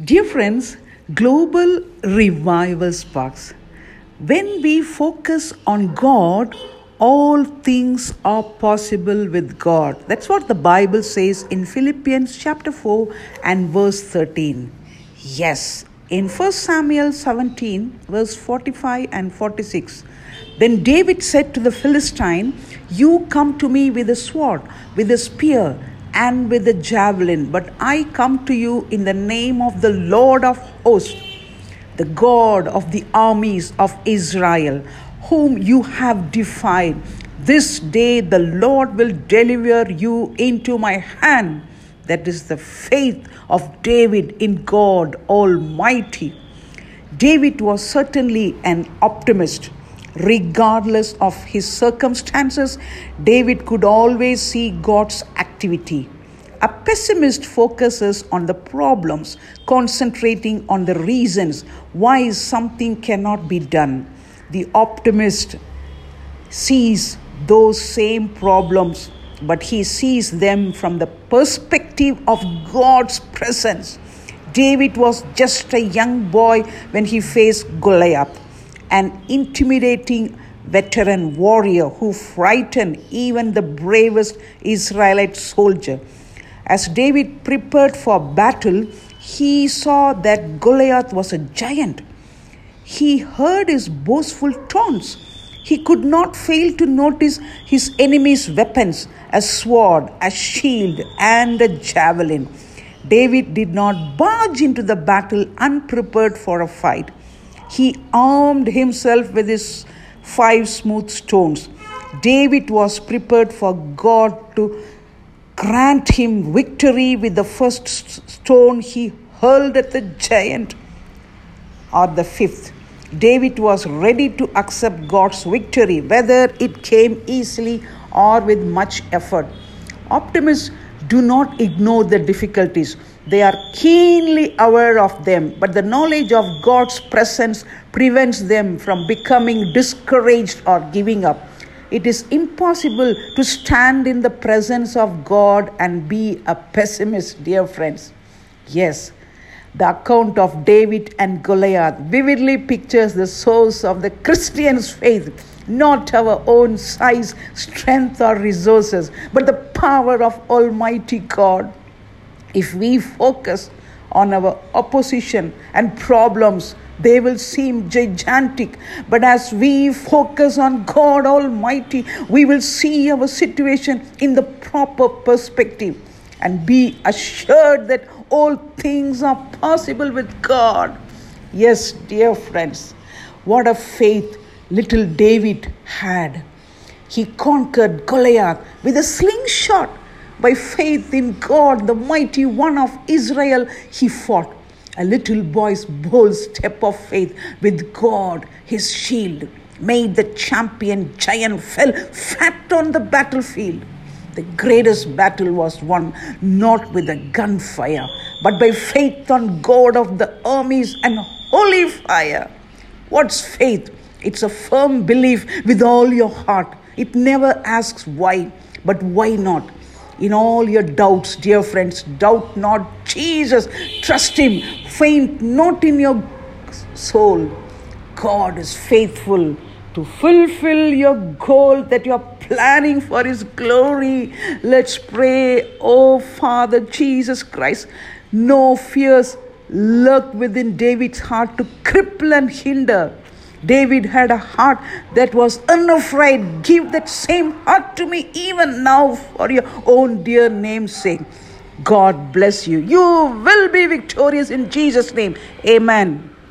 Dear friends, global revival sparks. When we focus on God, all things are possible with God. That's what the Bible says in Philippians chapter 4 and verse 13. Yes, in 1 Samuel 17, verse 45 and 46. Then David said to the Philistine, You come to me with a sword, with a spear and with a javelin, but I come to you in the name of the Lord of hosts, the God of the armies of Israel, whom you have defied. This day the Lord will deliver you into my hand. That is the faith of David in God Almighty. David was certainly an optimist. Regardless of his circumstances, David could always see God's activity. A pessimist focuses on the problems, concentrating on the reasons why something cannot be done. The optimist sees those same problems, but he sees them from the perspective of God's presence. David was just a young boy when he faced Goliath an intimidating veteran warrior who frightened even the bravest Israelite soldier. As David prepared for battle, he saw that Goliath was a giant. He heard his boastful tones. He could not fail to notice his enemy's weapons a sword, a shield, and a javelin. David did not barge into the battle unprepared for a fight he armed himself with his five smooth stones. David was prepared for God to grant him victory with the first stone he hurled at the giant, or the fifth. David was ready to accept God's victory, whether it came easily or with much effort. Optimists do not ignore the difficulties. They are keenly aware of them, but the knowledge of God's presence prevents them from becoming discouraged or giving up. It is impossible to stand in the presence of God and be a pessimist, dear friends. Yes, the account of David and Goliath vividly pictures the source of the Christian's faith not our own size, strength, or resources, but the power of Almighty God. If we focus on our opposition and problems, they will seem gigantic. But as we focus on God Almighty, we will see our situation in the proper perspective and be assured that all things are possible with God. Yes, dear friends, what a faith little David had. He conquered Goliath with a slingshot. By faith in God, the mighty one of Israel, he fought. A little boy's bold step of faith with God, his shield, made the champion giant fell flat on the battlefield. The greatest battle was won not with a gunfire, but by faith on God of the armies and holy fire. What's faith? It's a firm belief with all your heart. It never asks why, but why not? In all your doubts, dear friends, doubt not Jesus. Trust Him. Faint not in your soul. God is faithful to fulfill your goal that you're planning for His glory. Let's pray, oh Father Jesus Christ. No fears lurk within David's heart to cripple and hinder David had a heart that was unafraid. Give that same heart to me even now for your own dear name's sake. God bless you. You will be victorious in Jesus' name. Amen.